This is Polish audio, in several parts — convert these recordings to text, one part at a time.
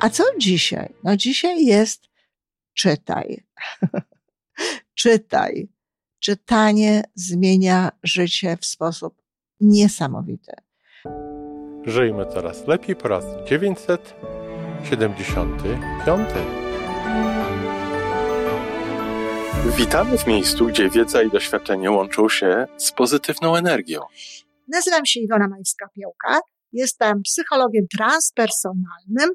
A co dzisiaj? No dzisiaj jest czytaj. czytaj. Czytanie zmienia życie w sposób niesamowity. Żyjmy coraz lepiej po raz 975. Witamy w miejscu, gdzie wiedza i doświadczenie łączą się z pozytywną energią. Nazywam się Iwona Majska-Piołka. Jestem psychologiem transpersonalnym,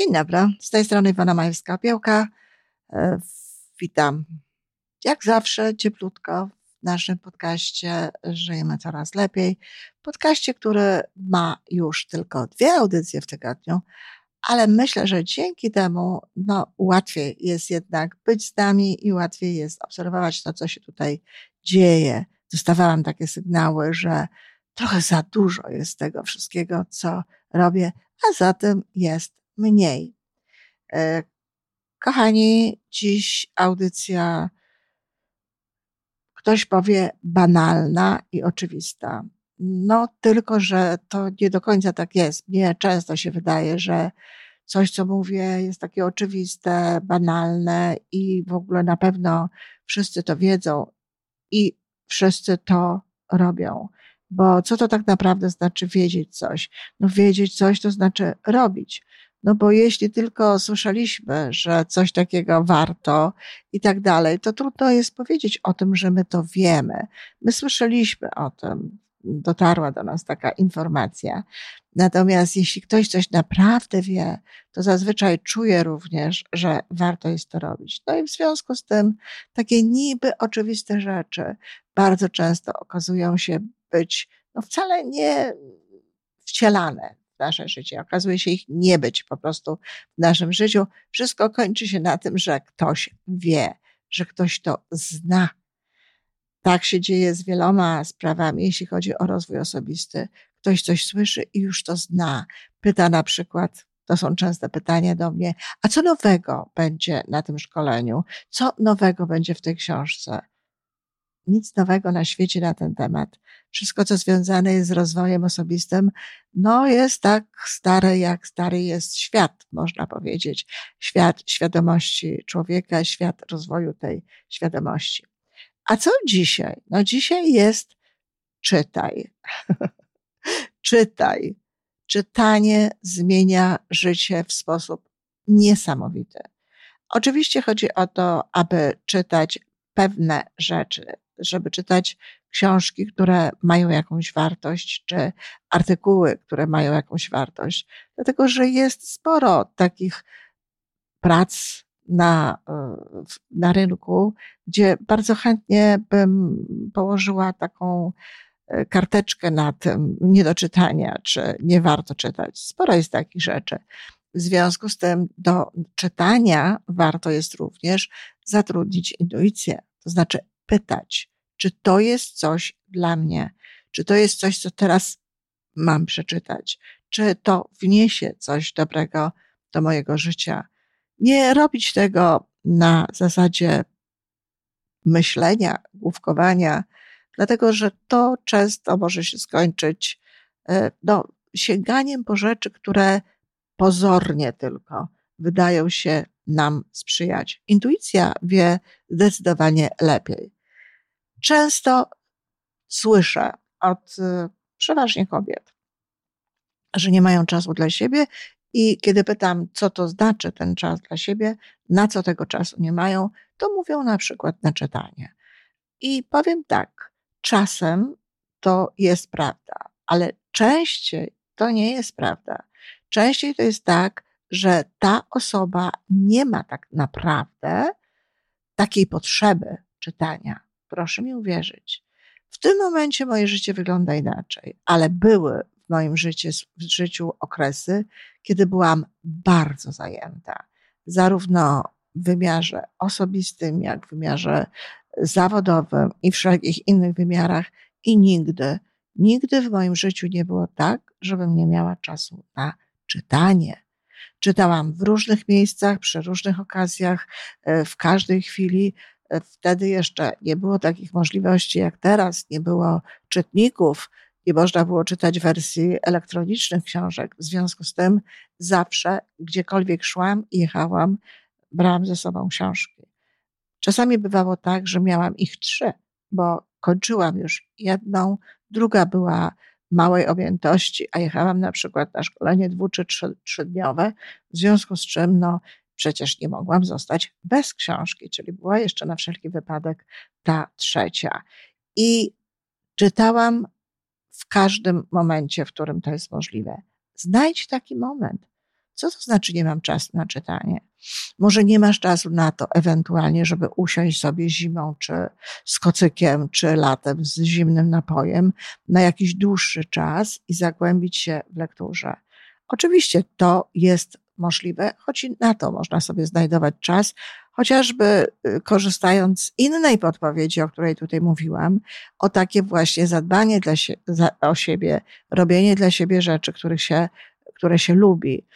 Dzień dobry, z tej strony Iwona Majewska-Piołka. E, witam jak zawsze cieplutko w naszym podcaście Żyjemy Coraz Lepiej. Podcaście, który ma już tylko dwie audycje w tygodniu, ale myślę, że dzięki temu no, łatwiej jest jednak być z nami i łatwiej jest obserwować to, co się tutaj dzieje. Dostawałam takie sygnały, że trochę za dużo jest tego wszystkiego, co robię, a za tym jest mniej. E, kochani, dziś audycja, ktoś powie banalna i oczywista. No, tylko, że to nie do końca tak jest. Mnie często się wydaje, że coś, co mówię, jest takie oczywiste, banalne i w ogóle na pewno wszyscy to wiedzą i wszyscy to robią. Bo co to tak naprawdę znaczy wiedzieć coś? No, wiedzieć coś to znaczy robić. No bo jeśli tylko słyszeliśmy, że coś takiego warto i tak dalej, to trudno jest powiedzieć o tym, że my to wiemy. My słyszeliśmy o tym, dotarła do nas taka informacja. Natomiast jeśli ktoś coś naprawdę wie, to zazwyczaj czuje również, że warto jest to robić. No i w związku z tym takie niby oczywiste rzeczy bardzo często okazują się być no wcale nie wcielane nasze życie. Okazuje się ich nie być po prostu w naszym życiu. Wszystko kończy się na tym, że ktoś wie, że ktoś to zna. Tak się dzieje z wieloma sprawami, jeśli chodzi o rozwój osobisty. Ktoś coś słyszy i już to zna. Pyta na przykład, to są częste pytania do mnie, a co nowego będzie na tym szkoleniu? Co nowego będzie w tej książce? Nic nowego na świecie na ten temat. Wszystko, co związane jest z rozwojem osobistym, no jest tak stare, jak stary jest świat, można powiedzieć. Świat świadomości człowieka, świat rozwoju tej świadomości. A co dzisiaj? No dzisiaj jest czytaj. czytaj. Czytanie zmienia życie w sposób niesamowity. Oczywiście chodzi o to, aby czytać pewne rzeczy, żeby czytać książki, które mają jakąś wartość, czy artykuły, które mają jakąś wartość. Dlatego, że jest sporo takich prac na, na rynku, gdzie bardzo chętnie bym położyła taką e, karteczkę na tym nie do czytania, czy nie warto czytać. Sporo jest takich rzeczy. W związku z tym do czytania warto jest również zatrudnić intuicję, to znaczy pytać, czy to jest coś dla mnie, czy to jest coś, co teraz mam przeczytać, czy to wniesie coś dobrego do mojego życia. Nie robić tego na zasadzie myślenia, główkowania, dlatego że to często może się skończyć e, no, sięganiem po rzeczy, które pozornie tylko wydają się nam sprzyjać. Intuicja wie zdecydowanie lepiej. Często słyszę od y, przeważnie kobiet, że nie mają czasu dla siebie i kiedy pytam, co to znaczy ten czas dla siebie, na co tego czasu nie mają, to mówią na przykład na czytanie. I powiem tak, czasem to jest prawda, ale częściej to nie jest prawda. Częściej to jest tak, że ta osoba nie ma tak naprawdę takiej potrzeby czytania. Proszę mi uwierzyć. W tym momencie moje życie wygląda inaczej, ale były w moim życiu, w życiu okresy, kiedy byłam bardzo zajęta, zarówno w wymiarze osobistym, jak w wymiarze zawodowym i wszelkich innych wymiarach, i nigdy, nigdy w moim życiu nie było tak, żebym nie miała czasu na czytanie. Czytałam w różnych miejscach, przy różnych okazjach, e, w każdej chwili. Wtedy jeszcze nie było takich możliwości jak teraz, nie było czytników, nie można było czytać wersji elektronicznych książek. W związku z tym zawsze, gdziekolwiek szłam, jechałam, brałam ze sobą książki. Czasami bywało tak, że miałam ich trzy, bo kończyłam już jedną, druga była małej objętości, a jechałam na przykład na szkolenie dwu czy trzy, trzydniowe, w związku z czym no, przecież nie mogłam zostać bez książki, czyli była jeszcze na wszelki wypadek ta trzecia. I czytałam w każdym momencie, w którym to jest możliwe. Znajdź taki moment. Co to znaczy nie mam czasu na czytanie? Może nie masz czasu na to ewentualnie, żeby usiąść sobie zimą, czy z kocykiem, czy latem z zimnym napojem na jakiś dłuższy czas i zagłębić się w lekturze. Oczywiście to jest możliwe, choć i na to można sobie znajdować czas, chociażby y, korzystając z innej podpowiedzi, o której tutaj mówiłam, o takie właśnie zadbanie dla sie, za, o siebie, robienie dla siebie rzeczy, których się, które się lubi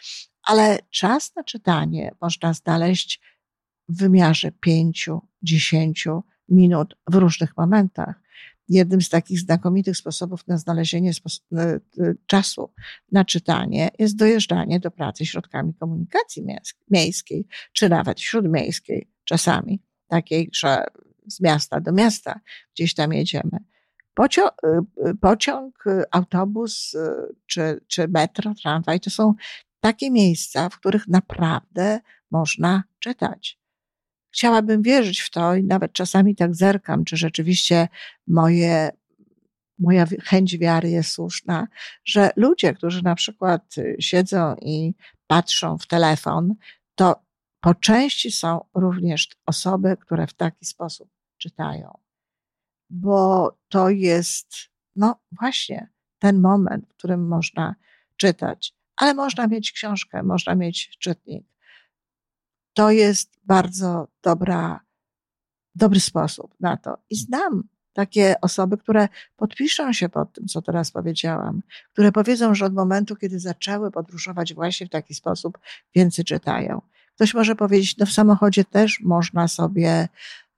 ale czas na czytanie można znaleźć w wymiarze pięciu, dziesięciu minut w różnych momentach. Jednym z takich znakomitych sposobów na znalezienie e, e, czasu na czytanie jest dojeżdżanie do pracy środkami komunikacji miejskiej, czy nawet śródmiejskiej czasami, takiej, że z miasta do miasta gdzieś tam jedziemy. Pociąg, e, pociąg autobus czy, czy metro, tramwaj to są takie miejsca, w których naprawdę można czytać. Chciałabym wierzyć w to i nawet czasami tak zerkam, czy rzeczywiście moje, moja chęć wiary jest słuszna, że ludzie, którzy na przykład y, siedzą i patrzą w telefon, to po części są również osoby, które w taki sposób czytają. Bo to jest, no właśnie, ten moment, w którym można czytać ale można mieć książkę, można mieć czytnik. To jest bardzo dobra, dobry sposób na to. I znam takie osoby, które podpiszą się pod tym, co teraz powiedziałam, które powiedzą, że od momentu, kiedy zaczęły podróżować właśnie w taki sposób, więcej czytają. Ktoś może powiedzieć, no w samochodzie też można sobie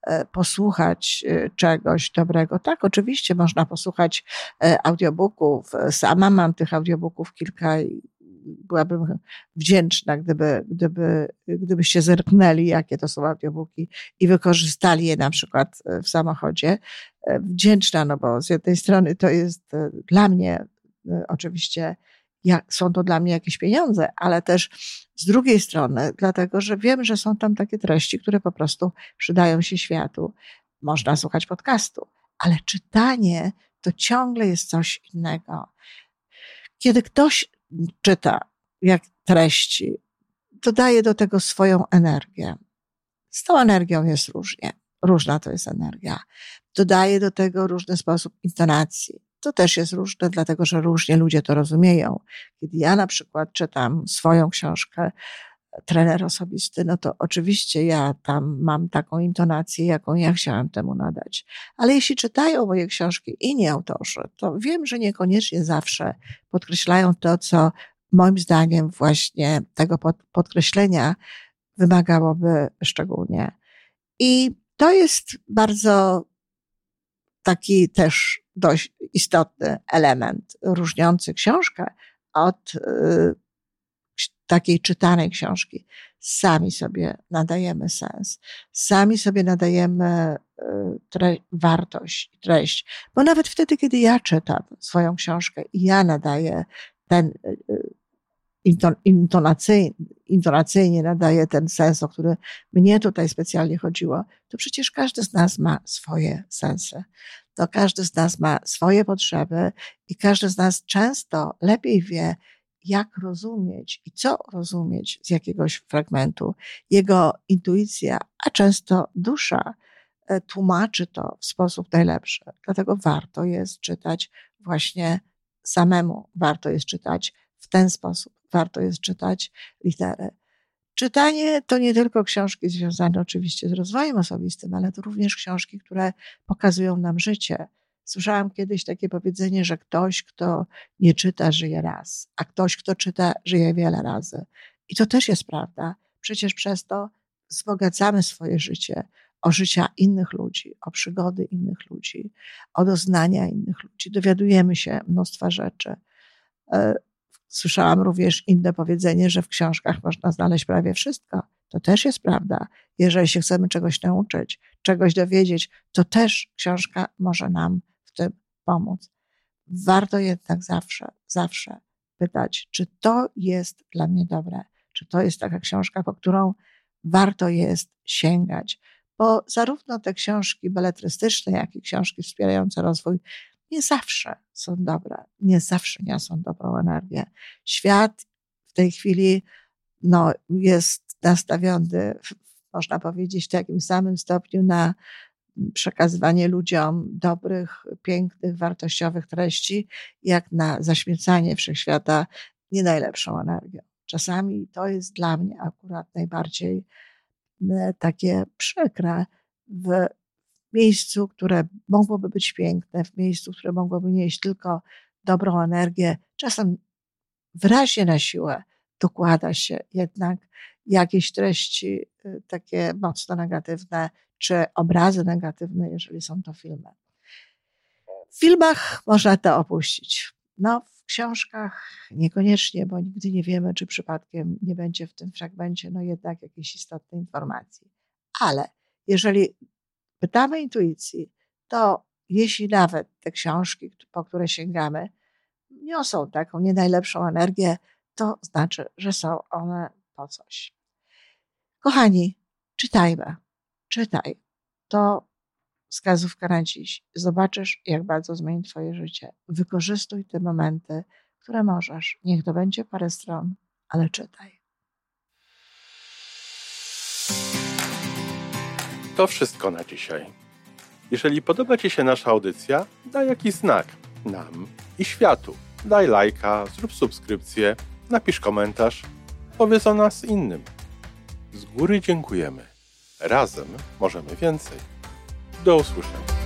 e, posłuchać e, czegoś dobrego. Tak, oczywiście można posłuchać e, audiobooków. Sama mam tych audiobooków kilka byłabym wdzięczna, gdyby, gdyby, gdybyście zerknęli, jakie to są audiobooki i wykorzystali je na przykład e, w samochodzie. E, wdzięczna, no bo z jednej strony to jest e, dla mnie oczywiście jak, są to dla mnie jakieś pieniądze, ale też z drugiej strony, dlatego że wiem, że są tam takie treści, które po prostu przydają się światu. Można słuchać podcastu, ale czytanie to ciągle jest coś innego. Kiedy ktoś czyta jak treści, dodaje do tego swoją energię. Z tą energią jest różnie. Różna to jest energia. Dodaje do tego różny sposób intonacji. To też jest różne, dlatego że różnie ludzie to rozumieją. Kiedy ja na przykład czytam swoją książkę, trener osobisty, no to oczywiście ja tam mam taką intonację, jaką ja chciałam temu nadać. Ale jeśli czytają moje książki inni autorzy, to wiem, że niekoniecznie zawsze podkreślają to, co moim zdaniem właśnie tego podkreślenia wymagałoby szczególnie. I to jest bardzo taki też dość istotny element różniący książkę od y, takiej czytanej książki. Sami sobie nadajemy sens, sami sobie nadajemy e, tre- wartość treść. Bo nawet wtedy, kiedy ja czytam swoją książkę i ja nadaję ten e, e, intonacyjnie, intonacyjnie nadaję ten sens, o który mnie tutaj specjalnie chodziło, to przecież każdy z nas ma swoje sensy. To każdy z nas ma swoje potrzeby i każdy z nas często lepiej wie, jak rozumieć i co rozumieć z jakiegoś fragmentu. Jego intuicja, a często dusza e, tłumaczy to w sposób najlepszy. Dlatego warto jest czytać właśnie samemu, warto jest czytać w ten sposób, warto jest czytać litery. Czytanie to nie tylko książki związane oczywiście z rozwojem osobistym, ale to również książki, które pokazują nam życie. Słyszałam kiedyś takie powiedzenie, że ktoś, kto nie czyta, żyje raz, a ktoś, kto czyta, żyje wiele razy. I to też jest prawda. Przecież przez to wzbogacamy swoje życie o życia innych ludzi, o przygody innych ludzi, o doznania innych ludzi. Dowiadujemy się mnóstwa rzeczy. E, słyszałam również inne powiedzenie, że w książkach można znaleźć prawie wszystko. To też jest prawda. Jeżeli się chcemy czegoś nauczyć, czegoś dowiedzieć, to też książka może nam tym pomóc. Warto jednak zawsze, zawsze pytać, czy to jest dla mnie dobre, czy to jest taka książka, po którą warto jest sięgać, bo zarówno te książki beletrystyczne, jak i książki wspierające rozwój nie zawsze są dobre, nie zawsze niosą dobrą energię. Świat w tej chwili no, jest nastawiony, można powiedzieć, w takim samym stopniu na przekazywanie ludziom dobrych, pięknych, wartościowych treści, jak na zaśmiecanie wszechświata nie najlepszą energią. Czasami to jest dla mnie akurat najbardziej e, takie przykre w miejscu, które mogłoby być piękne, w miejscu, które mogłoby nieść tylko dobrą energię. Czasem wyraźnie na siłę dokłada się jednak jakieś treści e, takie mocno negatywne, czy obrazy negatywne, jeżeli są to filmy. W filmach można to opuścić. No, w książkach niekoniecznie, bo nigdy nie wiemy, czy przypadkiem nie będzie w tym fragmencie no jednak jakiejś istotnej informacji. Ale jeżeli pytamy intuicji, to jeśli nawet te książki, po które sięgamy, niosą taką nie najlepszą energię, to znaczy, że są one po coś. Kochani, czytajmy, czytaj. To wskazówka na dziś. Zobaczysz, jak bardzo zmieni Twoje życie. Wykorzystuj te momenty, które możesz. Niech to będzie parę stron, ale czytaj. To wszystko na dzisiaj. Jeżeli podoba Ci się nasza audycja, daj jakiś znak nam i światu. Daj lajka, zrób subskrypcję, napisz komentarz, powiedz o nas innym. Z góry dziękujemy. Razem możemy więcej. Do usłyszenia.